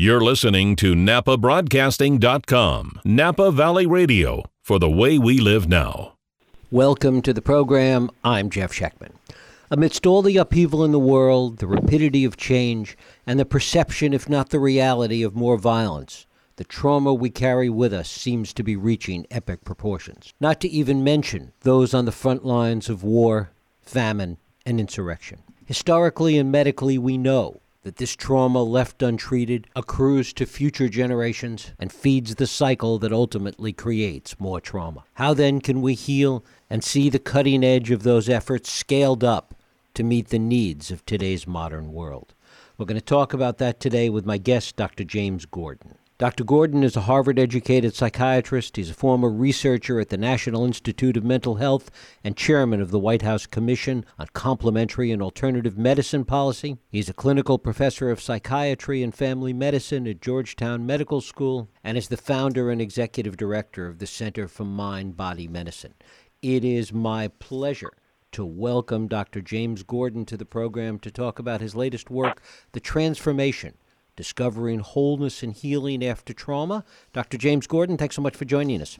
You're listening to NapaBroadcasting.com, Napa Valley Radio, for the way we live now. Welcome to the program. I'm Jeff Schechtman. Amidst all the upheaval in the world, the rapidity of change, and the perception, if not the reality, of more violence, the trauma we carry with us seems to be reaching epic proportions. Not to even mention those on the front lines of war, famine, and insurrection. Historically and medically, we know that this trauma left untreated accrues to future generations and feeds the cycle that ultimately creates more trauma. How then can we heal and see the cutting edge of those efforts scaled up to meet the needs of today's modern world? We're going to talk about that today with my guest, Dr. James Gordon. Dr. Gordon is a Harvard educated psychiatrist. He's a former researcher at the National Institute of Mental Health and chairman of the White House Commission on Complementary and Alternative Medicine Policy. He's a clinical professor of psychiatry and family medicine at Georgetown Medical School and is the founder and executive director of the Center for Mind Body Medicine. It is my pleasure to welcome Dr. James Gordon to the program to talk about his latest work, The Transformation Discovering Wholeness and Healing After Trauma. Dr. James Gordon, thanks so much for joining us.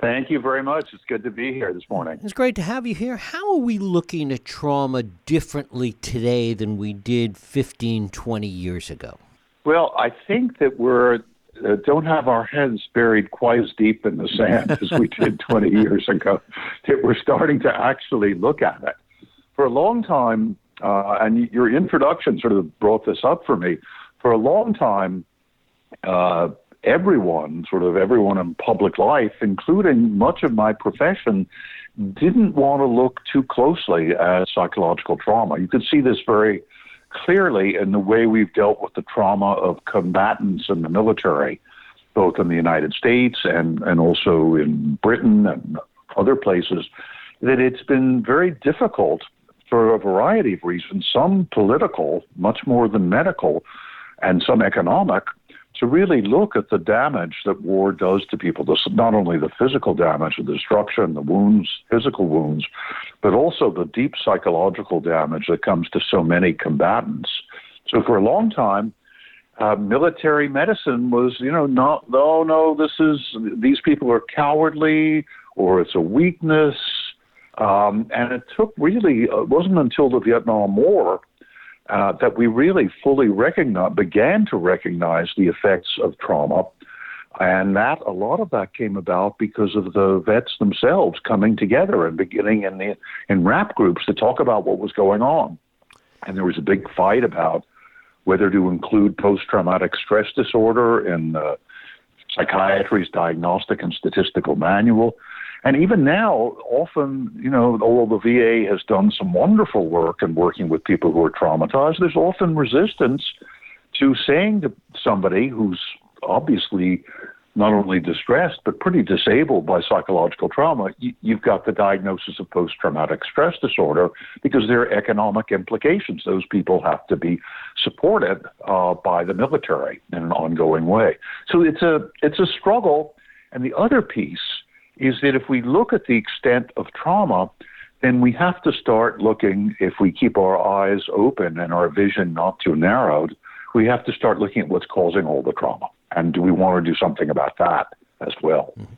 Thank you very much. It's good to be here this morning. It's great to have you here. How are we looking at trauma differently today than we did 15, 20 years ago? Well, I think that we're uh, don't have our heads buried quite as deep in the sand as we did 20 years ago. That we're starting to actually look at it. For a long time, uh, and your introduction sort of brought this up for me for a long time, uh, everyone, sort of everyone in public life, including much of my profession, didn't want to look too closely at psychological trauma. You could see this very clearly in the way we've dealt with the trauma of combatants in the military, both in the United States and, and also in Britain and other places, that it's been very difficult for a variety of reasons, some political, much more than medical, and some economic to really look at the damage that war does to people. This, not only the physical damage, the destruction, the wounds, physical wounds, but also the deep psychological damage that comes to so many combatants. So for a long time, uh, military medicine was, you know, not, no, no, this is, these people are cowardly or it's a weakness. Um, and it took really, it wasn't until the Vietnam War uh, that we really fully recognize, began to recognize the effects of trauma. And that a lot of that came about because of the vets themselves coming together and beginning in the in rap groups to talk about what was going on. And there was a big fight about whether to include post traumatic stress disorder in uh, psychiatry's diagnostic and statistical manual. And even now, often, you know, although the VA has done some wonderful work in working with people who are traumatized, there's often resistance to saying to somebody who's obviously not only distressed but pretty disabled by psychological trauma, you've got the diagnosis of post traumatic stress disorder because there are economic implications. Those people have to be supported uh, by the military in an ongoing way. So it's a it's a struggle. And the other piece is that if we look at the extent of trauma, then we have to start looking, if we keep our eyes open and our vision not too narrowed, we have to start looking at what's causing all the trauma. And do we want to do something about that as well? Mm-hmm.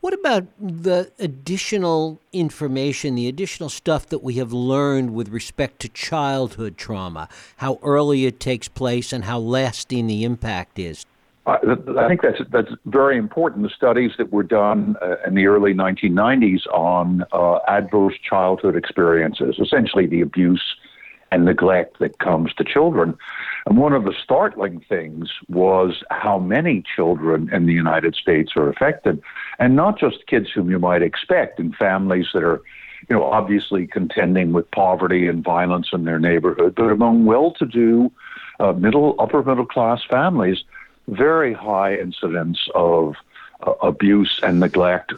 What about the additional information, the additional stuff that we have learned with respect to childhood trauma, how early it takes place, and how lasting the impact is? I, think that's that's very important. The studies that were done uh, in the early 1990s on uh, adverse childhood experiences, essentially the abuse and neglect that comes to children. And one of the startling things was how many children in the United States are affected, and not just kids whom you might expect in families that are, you know, obviously contending with poverty and violence in their neighborhood, but among well-to-do, uh, middle, upper middle class families very high incidence of uh, abuse and neglect,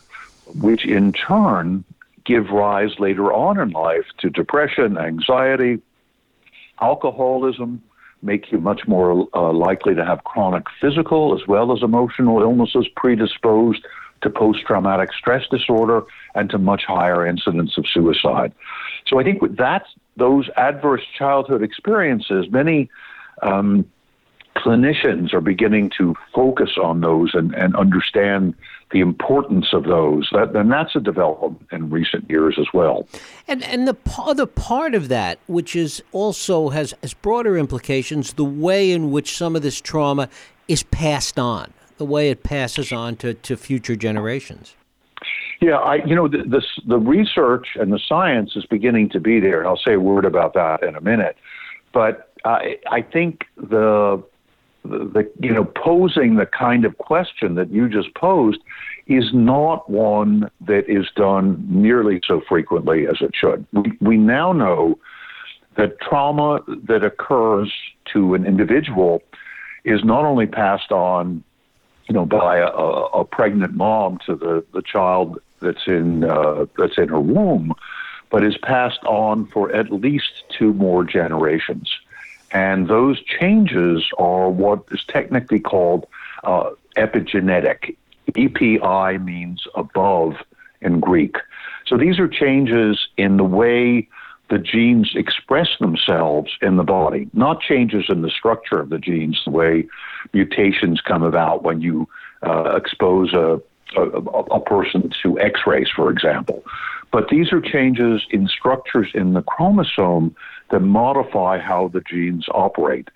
which in turn give rise later on in life to depression, anxiety, alcoholism, make you much more uh, likely to have chronic physical as well as emotional illnesses, predisposed to post traumatic stress disorder, and to much higher incidence of suicide. So I think that, those adverse childhood experiences, many um, clinicians are beginning to focus on those and, and understand the importance of those. That, and that's a development in recent years as well. And and the other part of that, which is also has, has broader implications, the way in which some of this trauma is passed on, the way it passes on to, to future generations. Yeah, I, you know, the, the, the research and the science is beginning to be there. I'll say a word about that in a minute. But I, I think the the, you know, posing the kind of question that you just posed is not one that is done nearly so frequently as it should. We, we now know that trauma that occurs to an individual is not only passed on, you know, by a, a pregnant mom to the, the child that's in uh, that's in her womb, but is passed on for at least two more generations. And those changes are what is technically called uh, epigenetic. EPI means above in Greek. So these are changes in the way the genes express themselves in the body, not changes in the structure of the genes, the way mutations come about when you uh, expose a, a, a person to x rays, for example. But these are changes in structures in the chromosome that modify how the genes operate.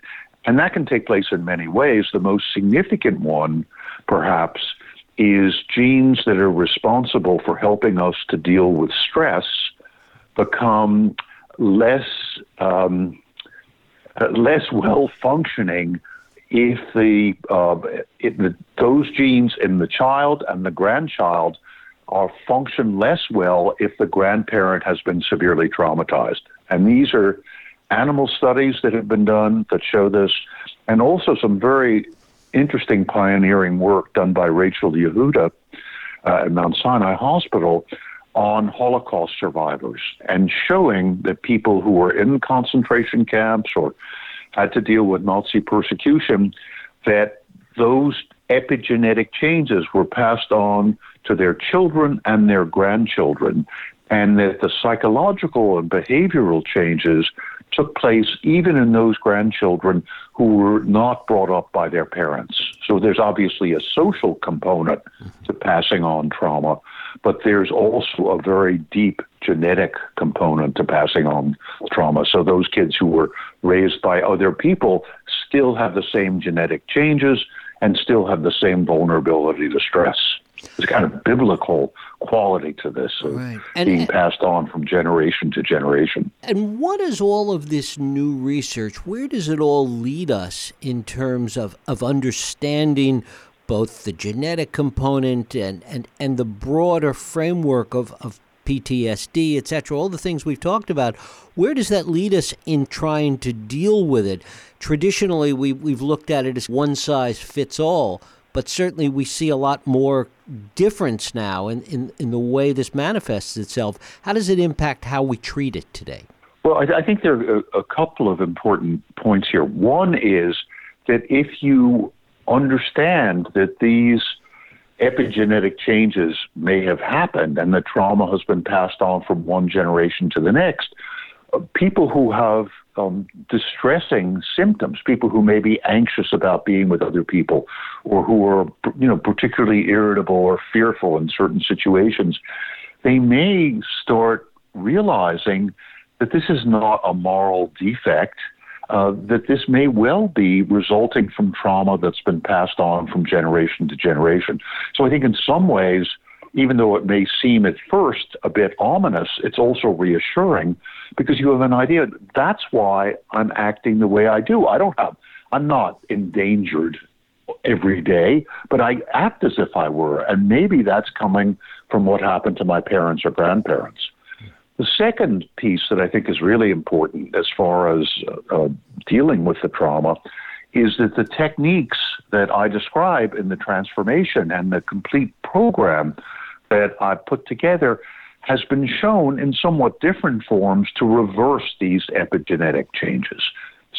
And that can take place in many ways. The most significant one, perhaps, is genes that are responsible for helping us to deal with stress become less um, less well functioning if the, uh, if the those genes in the child and the grandchild are function less well if the grandparent has been severely traumatized. And these are animal studies that have been done that show this, and also some very interesting pioneering work done by Rachel Yehuda uh, at Mount Sinai Hospital on Holocaust survivors and showing that people who were in concentration camps or had to deal with Nazi persecution, that those epigenetic changes were passed on to their children and their grandchildren, and that the psychological and behavioral changes took place even in those grandchildren who were not brought up by their parents. So there's obviously a social component to passing on trauma, but there's also a very deep genetic component to passing on trauma. So those kids who were raised by other people still have the same genetic changes and still have the same vulnerability to stress. There's kind of biblical quality to this right. and, being passed on from generation to generation. And what is all of this new research? Where does it all lead us in terms of, of understanding both the genetic component and, and, and the broader framework of, of PTSD, et cetera, all the things we've talked about. Where does that lead us in trying to deal with it? Traditionally, we, we've looked at it as one size fits all but certainly we see a lot more difference now in, in, in the way this manifests itself. How does it impact how we treat it today? Well, I, I think there are a, a couple of important points here. One is that if you understand that these epigenetic changes may have happened and the trauma has been passed on from one generation to the next, people who have um, distressing symptoms, people who may be anxious about being with other people or who are, you know, particularly irritable or fearful in certain situations, they may start realizing that this is not a moral defect, uh, that this may well be resulting from trauma that's been passed on from generation to generation. So I think in some ways, even though it may seem at first a bit ominous, it's also reassuring because you have an idea. That's why I'm acting the way I do. I don't have, I'm not endangered every day, but I act as if I were. And maybe that's coming from what happened to my parents or grandparents. The second piece that I think is really important as far as uh, uh dealing with the trauma is that the techniques that I describe in the transformation and the complete program that I put together has been shown in somewhat different forms to reverse these epigenetic changes.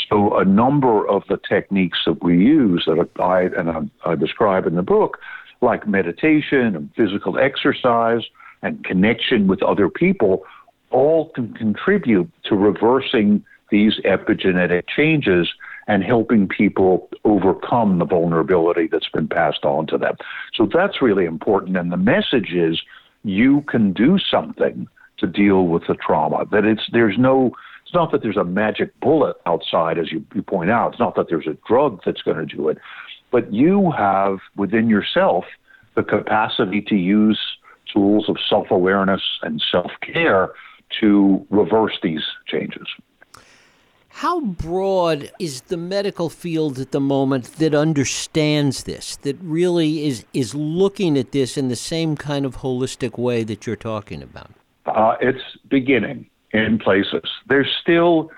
So, a number of the techniques that we use that I and I, I describe in the book, like meditation and physical exercise and connection with other people, all can contribute to reversing these epigenetic changes and helping people overcome the vulnerability that's been passed on to them. So that's really important. And the message is you can do something to deal with the trauma. That it's there's no it's not that there's a magic bullet outside, as you, you point out. It's not that there's a drug that's going to do it, but you have within yourself the capacity to use tools of self awareness and self care to reverse these changes. How broad is the medical field at the moment that understands this, that really is, is looking at this in the same kind of holistic way that you're talking about? Uh, it's beginning in places. There's still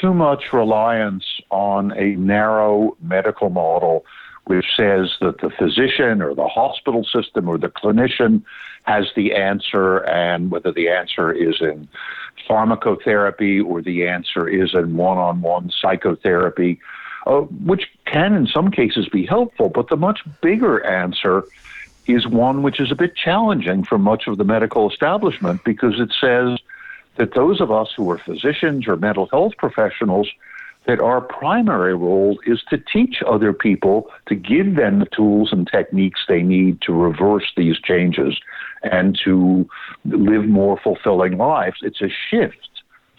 too much reliance on a narrow medical model which says that the physician or the hospital system or the clinician has the answer, and whether the answer is in pharmacotherapy or the answer is in one on one psychotherapy, uh, which can in some cases be helpful, but the much bigger answer is one which is a bit challenging for much of the medical establishment because it says that those of us who are physicians or mental health professionals that our primary role is to teach other people to give them the tools and techniques they need to reverse these changes and to live more fulfilling lives. It's a shift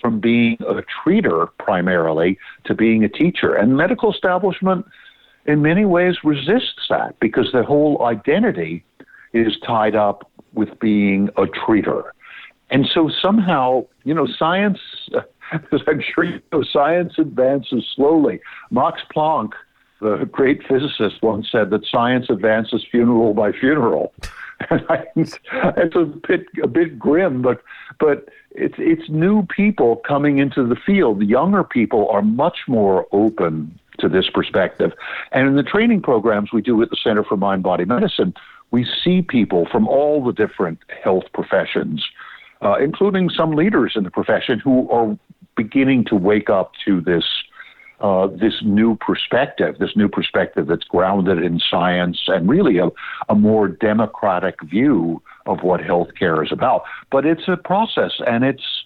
from being a treater primarily to being a teacher. And medical establishment in many ways resists that because the whole identity is tied up with being a treater. And so somehow, you know, science as I'm sure you know, science advances slowly. Max Planck, the great physicist, once said that science advances funeral by funeral. It's a bit a bit grim, but but it's it's new people coming into the field. Younger people are much more open to this perspective. And in the training programs we do at the Center for Mind Body Medicine, we see people from all the different health professions, uh, including some leaders in the profession who are beginning to wake up to this uh, this new perspective, this new perspective that's grounded in science and really a, a more democratic view of what healthcare is about. But it's a process, and it's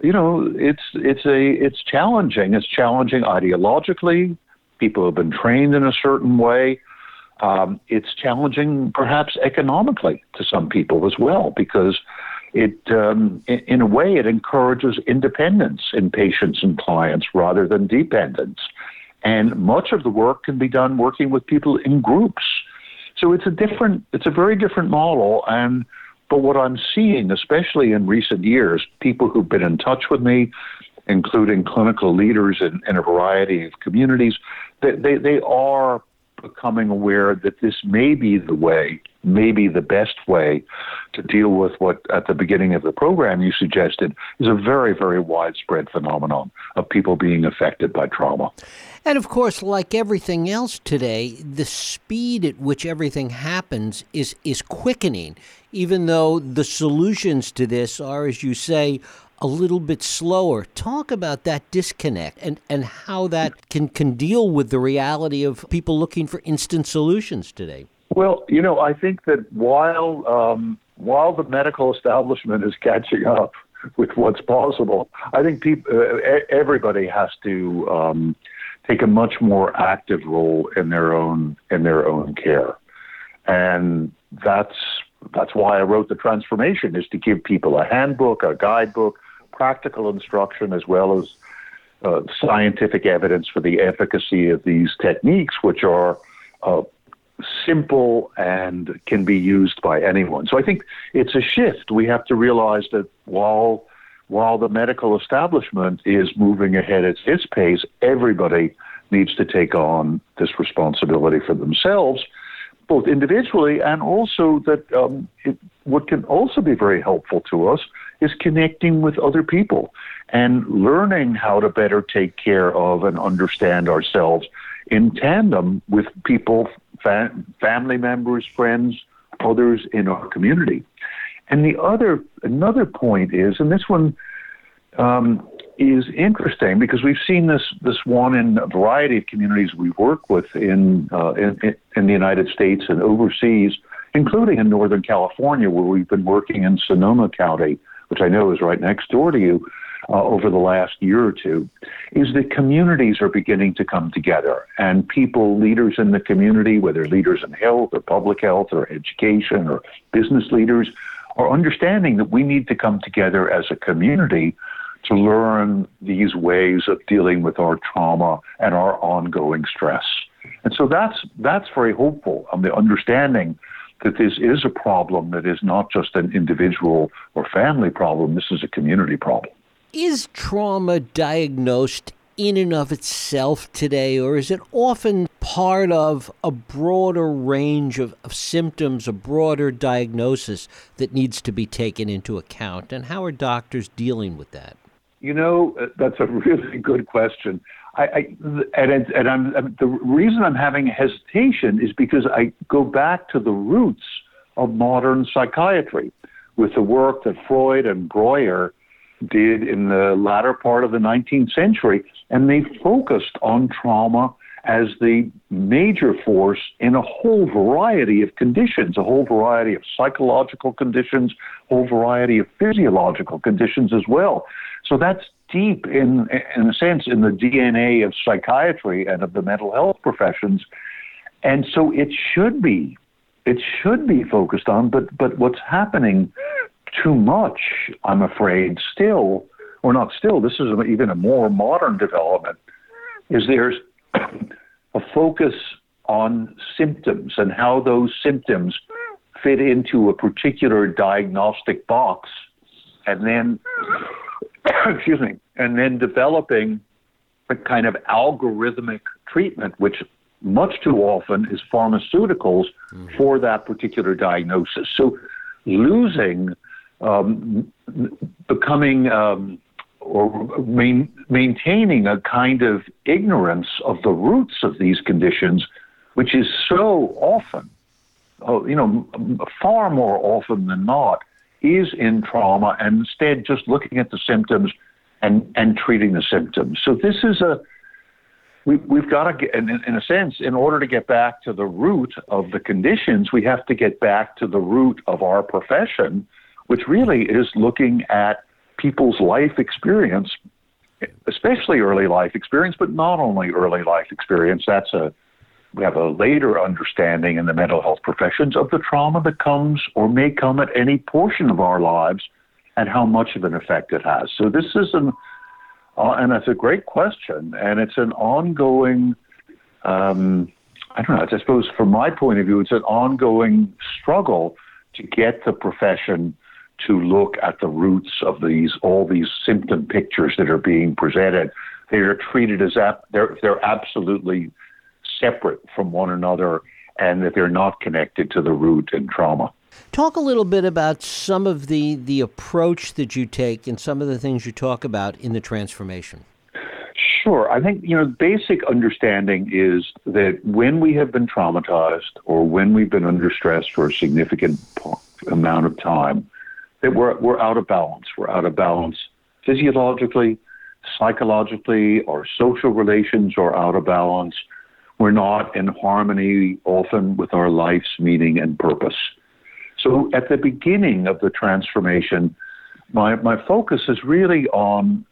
you know it's it's a it's challenging. It's challenging ideologically. People have been trained in a certain way. Um, it's challenging, perhaps economically, to some people as well, because it, um, in, a way, it encourages independence in patients and clients rather than dependence. And much of the work can be done working with people in groups. So it's a different, it's a very different model. And but what I'm seeing, especially in recent years, people who've been in touch with me, including clinical leaders in, in a variety of communities, they, they, they are becoming aware that this may be the way, maybe the best way to deal with what at the beginning of the program you suggested is a very, very widespread phenomenon of people being affected by trauma. And of course, like everything else today, the speed at which everything happens is, is quickening, even though the solutions to this are, as you say, a little bit slower. Talk about that disconnect and, and how that can, can deal with the reality of people looking for instant solutions today. Well, you know, I think that while um, while the medical establishment is catching up with what's possible, I think people, uh, everybody has to um, take a much more active role in their own in their own care, and that's that's why I wrote the transformation is to give people a handbook, a guidebook, practical instruction as well as uh, scientific evidence for the efficacy of these techniques, which are uh, simple and can be used by anyone. So I think it's a shift. We have to realize that while while the medical establishment is moving ahead at its pace, everybody needs to take on this responsibility for themselves, both individually and also that um, it, what can also be very helpful to us is connecting with other people and learning how to better take care of and understand ourselves in tandem with people, fa- family members, friends, others in our community. And the other, another point is, and this one um, is interesting because we've seen this this one in a variety of communities we work with in, uh, in in the United States and overseas, including in Northern California, where we've been working in Sonoma County which I know is right next door to you. uh, over the last year or two is that communities are beginning to come together and people, leaders in the community, whether leaders in health or public health or education or business leaders, are understanding that we need to come together as a community to learn these ways of dealing with our trauma and our ongoing stress. And so that's that's very hopeful. on the understanding that this is a problem that is not just an individual or family problem. This is a community problem. Is trauma diagnosed in and of itself today, or is it often part of a broader range of, of, symptoms, a broader diagnosis that needs to be taken into account? And how are doctors dealing with that? You know, uh, that's a really good question. I, I and, and I'm, the reason I'm having hesitation is because I go back to the roots of modern psychiatry with the work that Freud and Breuer did in the latter part of the 19th century, and they focused on trauma as the major force in a whole variety of conditions, a whole variety of psychological conditions, a whole variety of physiological conditions as well. So that's deep in, in a sense, in the DNA of psychiatry and of the mental health professions. And so it should be, it should be focused on, but, but what's happening too much, I'm afraid, still, or not still, this is even a more modern development, is there's a focus on symptoms and how those symptoms fit into a particular diagnostic box. And then excuse me, and then developing a kind of algorithmic treatment, which much too often is pharmaceuticals mm-hmm. for that particular diagnosis. So losing, um, becoming, um, or main, maintaining a kind of ignorance of the roots of these conditions, which is so often, oh, you know, far more often than not, is in trauma and instead just looking at the symptoms and, and treating the symptoms. So this is a, we, we've got to get, in, in a sense, in order to get back to the root of the conditions, we have to get back to the root of our profession, which really is looking at people's life experience, especially early life experience, but not only early life experience. That's a we have a later understanding in the mental health professions of the trauma that comes or may come at any portion of our lives and how much of an effect it has. So this is an, uh, and it's a great question, and it's an ongoing. Um, I don't know. I suppose from my point of view, it's an ongoing struggle to get the profession to look at the roots of these all these symptom pictures that are being presented. They are treated as ap- they're they're absolutely separate from one another and that they're not connected to the root and trauma. Talk a little bit about some of the, the approach that you take and some of the things you talk about in the transformation. Sure. I think, you know, basic understanding is that when we have been traumatized or when we've been under stress for a significant amount of time, that we're, we're out of balance. We're out of balance physiologically, psychologically, our social relations are out of balance we're not in harmony often with our life's meaning and purpose. So at the beginning of the transformation, my, my focus is really on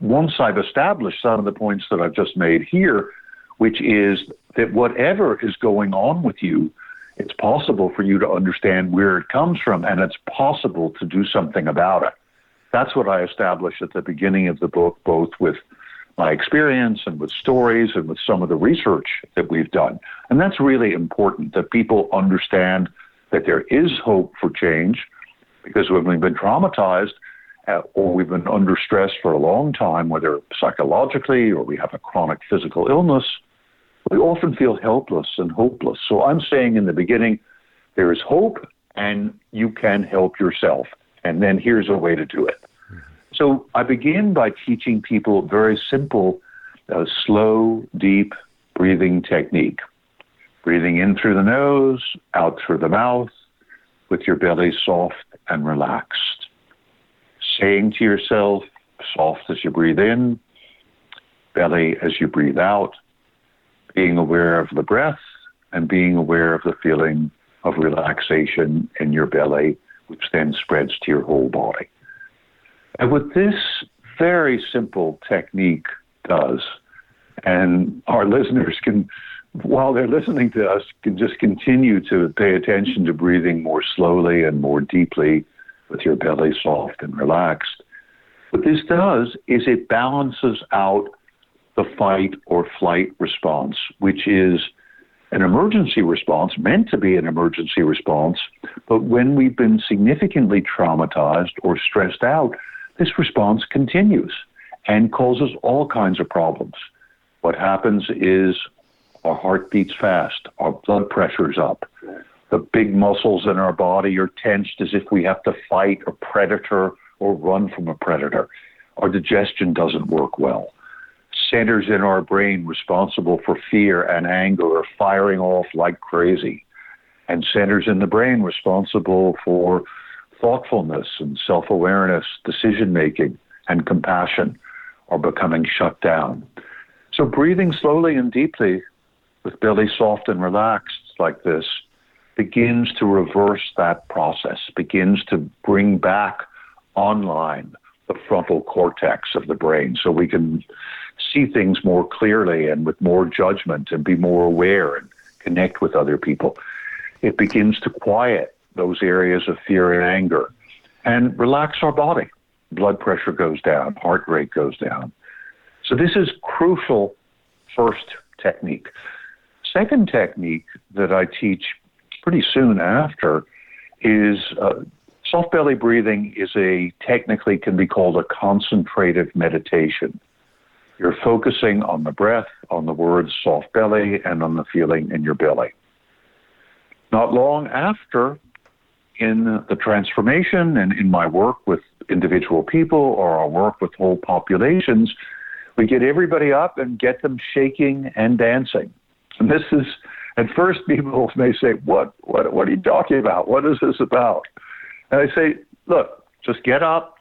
once I've established some of the points that I've just made here, which is that whatever is going on with you, it's possible for you to understand where it comes from and it's possible to do something about it. That's what I established at the beginning of the book, both with my experience and with stories and with some of the research that we've done. And that's really important that people understand that there is hope for change because when we've been traumatized uh, or we've been under stress for a long time, whether psychologically or we have a chronic physical illness, we often feel helpless and hopeless. So I'm saying in the beginning, there is hope and you can help yourself. And then here's a way to do it. So I begin by teaching people very simple, uh, slow, deep breathing technique. Breathing in through the nose, out through the mouth, with your belly soft and relaxed. Saying to yourself, soft as you breathe in, belly as you breathe out, being aware of the breath and being aware of the feeling of relaxation in your belly, which then spreads to your whole body. And what this very simple technique does, and our listeners can, while they're listening to us, can just continue to pay attention to breathing more slowly and more deeply with your belly soft and relaxed. What this does is it balances out the fight or flight response, which is an emergency response, meant to be an emergency response, but when we've been significantly traumatized or stressed out, this response continues and causes all kinds of problems. What happens is our heart beats fast, our blood pressure's up, the big muscles in our body are tensed as if we have to fight a predator or run from a predator. Our digestion doesn't work well centers in our brain responsible for fear and anger are firing off like crazy, and centers in the brain responsible for thoughtfulness and self awareness, decision making, and compassion are becoming shut down. So, breathing slowly and deeply with belly soft and relaxed like this begins to reverse that process, begins to bring back online the frontal cortex of the brain so we can see things more clearly and with more judgment and be more aware and connect with other people. It begins to quiet those areas of fear and anger and relax our body. Blood pressure goes down, heart rate goes down. So, this is crucial first technique. Second technique that I teach pretty soon after is uh, soft belly breathing is a technically can be called a concentrative meditation. You're focusing on the breath, on the words soft belly, and on the feeling in your belly. Not long after, in the transformation and in my work with individual people or our work with whole populations, we get everybody up and get them shaking and dancing. And this is, at first, people may say, "What? What? What are you talking about? What is this about?" And I say, "Look, just get up,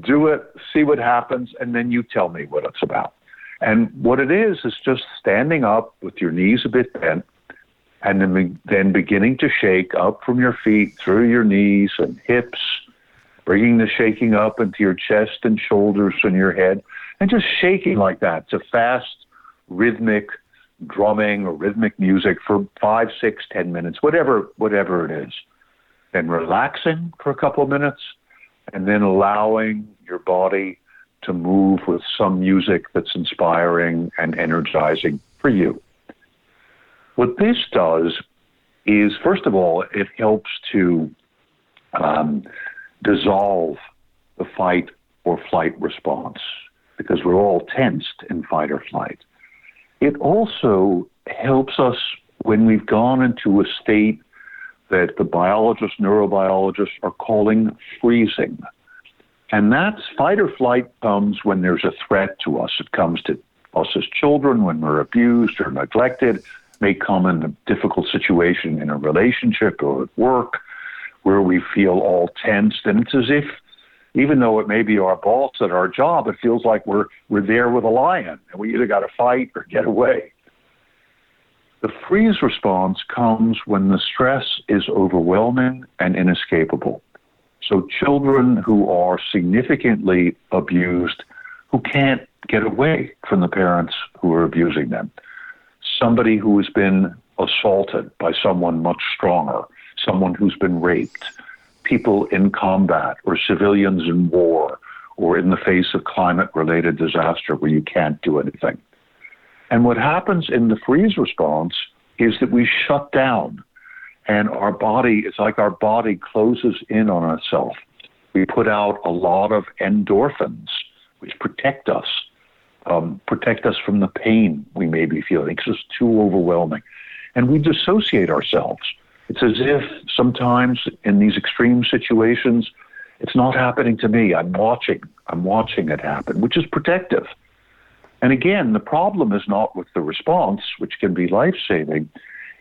do it, see what happens, and then you tell me what it's about. And what it is is just standing up with your knees a bit bent, and then, then beginning to shake up from your feet through your knees and hips, bringing the shaking up into your chest and shoulders and your head, and just shaking like that to fast, rhythmic drumming or rhythmic music for five, six, ten minutes, whatever, whatever it is. Then relaxing for a couple of minutes and then allowing your body to move with some music that's inspiring and energizing for you. What this does is, first of all, it helps to um, dissolve the fight or flight response because we're all tensed in fight or flight. It also helps us when we've gone into a state that the biologists, neurobiologists are calling freezing. And that's fight or flight comes when there's a threat to us. It comes to us as children when we're abused or neglected, may come in a difficult situation in a relationship or at work where we feel all tensed. And it's as if, even though it may be our boss at our job, it feels like we're, we're there with a lion and we either got to fight or get away. The freeze response comes when the stress is overwhelming and inescapable. So, children who are significantly abused, who can't get away from the parents who are abusing them. Somebody who has been assaulted by someone much stronger, someone who's been raped, people in combat or civilians in war or in the face of climate related disaster where you can't do anything. And what happens in the freeze response is that we shut down and our body, it's like our body closes in on itself. We put out a lot of endorphins, which protect us, um, protect us from the pain we may be feeling because it's too overwhelming. And we dissociate ourselves. It's as if sometimes in these extreme situations, it's not happening to me. I'm watching. I'm watching it happen, which is protective. And again, the problem is not with the response, which can be life saving.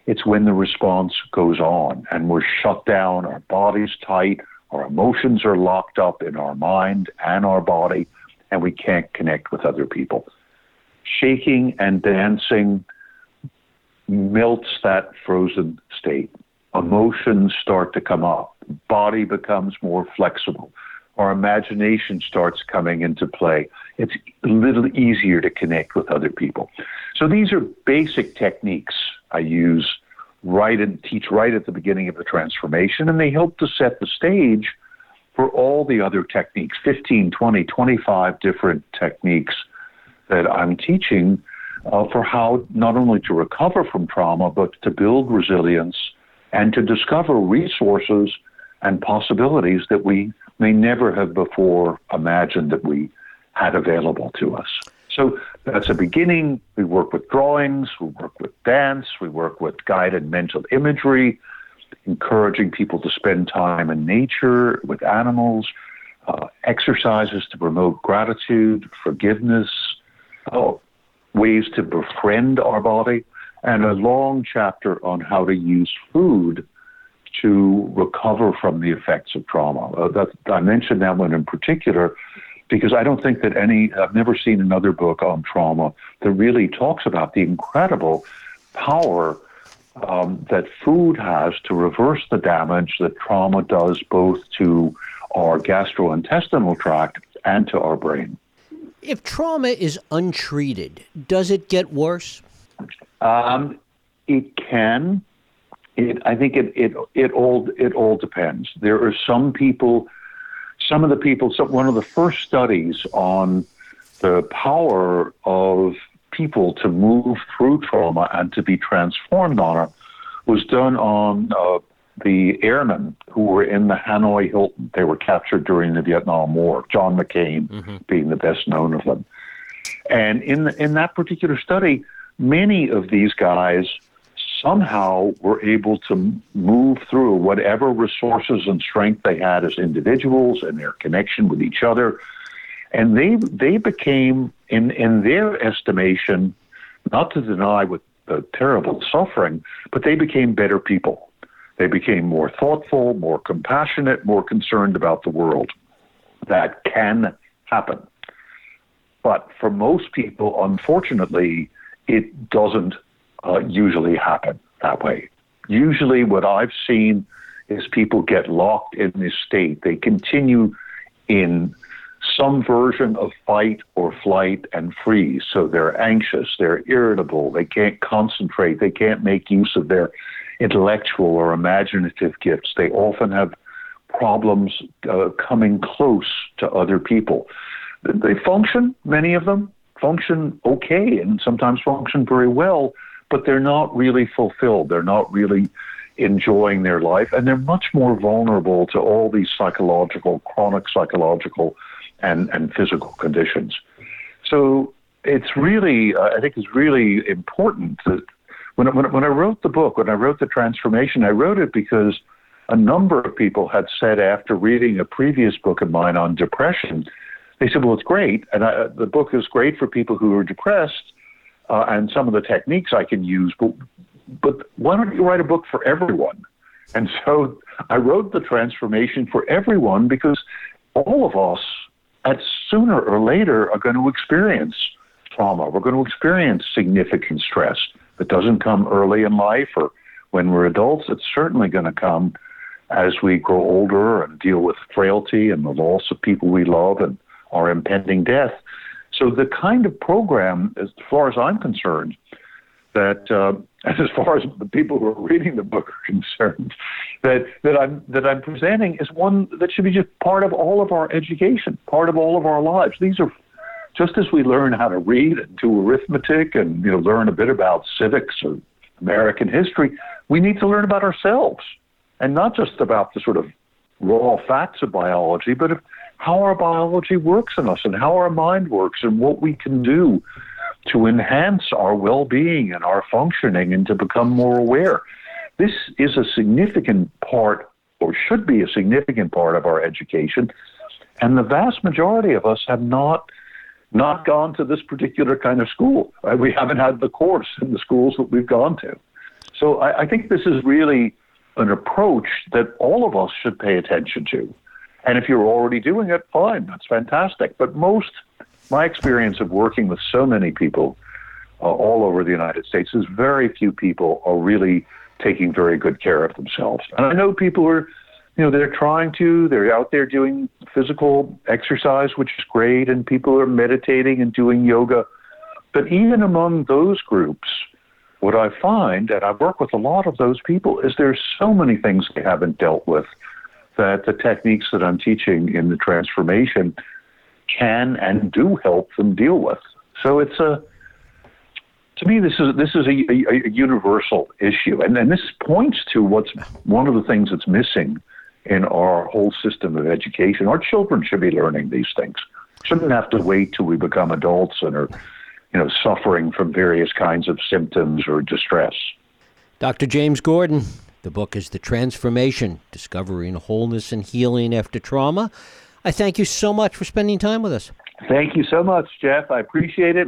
It's when the response goes on and we're shut down, our body's tight, our emotions are locked up in our mind and our body, and we can't connect with other people. Shaking and dancing melts that frozen state. Emotions start to come up. Body becomes more flexible. our imagination starts coming into play. It's a little easier to connect with other people. So these are basic techniques I use right and teach right at the beginning of the transformation, and they help to set the stage for all the other techniques 15, 20, 25 different techniques that I'm teaching uh, for how not only to recover from trauma, but to build resilience and to discover resources and possibilities that we may never have before imagined that we had available to us. So that's a beginning. We work with drawings, we work with dance, we work with guided mental imagery, encouraging people to spend time in nature with animals, uh, exercises to promote gratitude, forgiveness, oh, ways to befriend our body, and a long chapter on how to use food to recover from the effects of trauma. Uh, that, I mentioned that one in particular because I don't think that any, I've never seen another book on trauma that really talks about the incredible power um, that food has to reverse the damage that trauma does both to our gastrointestinal tract and to our brain. If trauma is untreated, does it get worse? Um, it can. It, I think it, it it all it all depends. There are some people, some of the people. So one of the first studies on the power of people to move through trauma and to be transformed on it was done on uh, the airmen who were in the Hanoi Hilton. They were captured during the Vietnam War, John McCain mm-hmm. being the best known of them. And in, the, in that particular study, many of these guys somehow were able to move through whatever resources and strength they had as individuals and their connection with each other. And they, they became, in, in their estimation, not to deny with the terrible suffering, but they became better people. They became more thoughtful, more compassionate, more concerned about the world. That can happen. But for most people, unfortunately, it doesn't uh, usually happen that way. Usually, what I've seen is people get locked in this state. They continue in some version of fight or flight and freeze. So they're anxious, they're irritable, they can't concentrate, they can't make use of their intellectual or imaginative gifts. They often have problems uh, coming close to other people. They function, many of them function okay and sometimes function very well, but they're not really fulfilled. They're not really enjoying their life, and they're much more vulnerable to all these psychological, chronic psychological and, and physical conditions. So it's really, uh, I think it's really important that when, when, when I wrote the book, when I wrote The Transformation, I wrote it because a number of people had said after reading a previous book of mine on depression, they said, well, it's great. And I, the book is great for people who are depressed uh, and some of the techniques I can use, but, but why don't you write a book for everyone? And so I wrote The Transformation for everyone because all of us at sooner or later are going to experience trauma. We're going to experience significant stress. If it doesn't come early in life or when we're adults, it's certainly going to come as we grow older and deal with frailty and the loss of people we love and our impending death. So the kind of program, as far as I'm concerned, that uh, as far as the people who are reading the book are concerned, that that I'm that I'm presenting is one that should be just part of all of our education, part of all of our lives. These are just as we learn how to read and do arithmetic and you know learn a bit about civics or American history, we need to learn about ourselves and not just about the sort of raw facts of biology, but how our biology works in us and how our mind works and what we can do to enhance our well being and our functioning and to become more aware. This is a significant part, or should be a significant part of our education. And the vast majority of us have not not gone to this particular kind of school. Right? We haven't had the course in the schools that we've gone to. So I, I think this is really an approach that all of us should pay attention to. And if you're already doing it, fine, that's fantastic. But most my experience of working with so many people uh, all over the United States is very few people are really taking very good care of themselves. And I know people are you know, they're trying to, they're out there doing physical exercise, which is great, and people are meditating and doing yoga. But even among those groups, what I find, and I work with a lot of those people, is there's so many things they haven't dealt with that the techniques that I'm teaching in the transformation can and do help them deal with. So it's a to me, this is this is a, a, a universal issue, and, and this points to what's one of the things that's missing in our whole system of education. Our children should be learning these things. Shouldn't have to wait till we become adults and are, you know, suffering from various kinds of symptoms or distress. Dr. James Gordon, the book is The Transformation Discovering Wholeness and Healing After Trauma. I thank you so much for spending time with us. Thank you so much, Jeff. I appreciate it.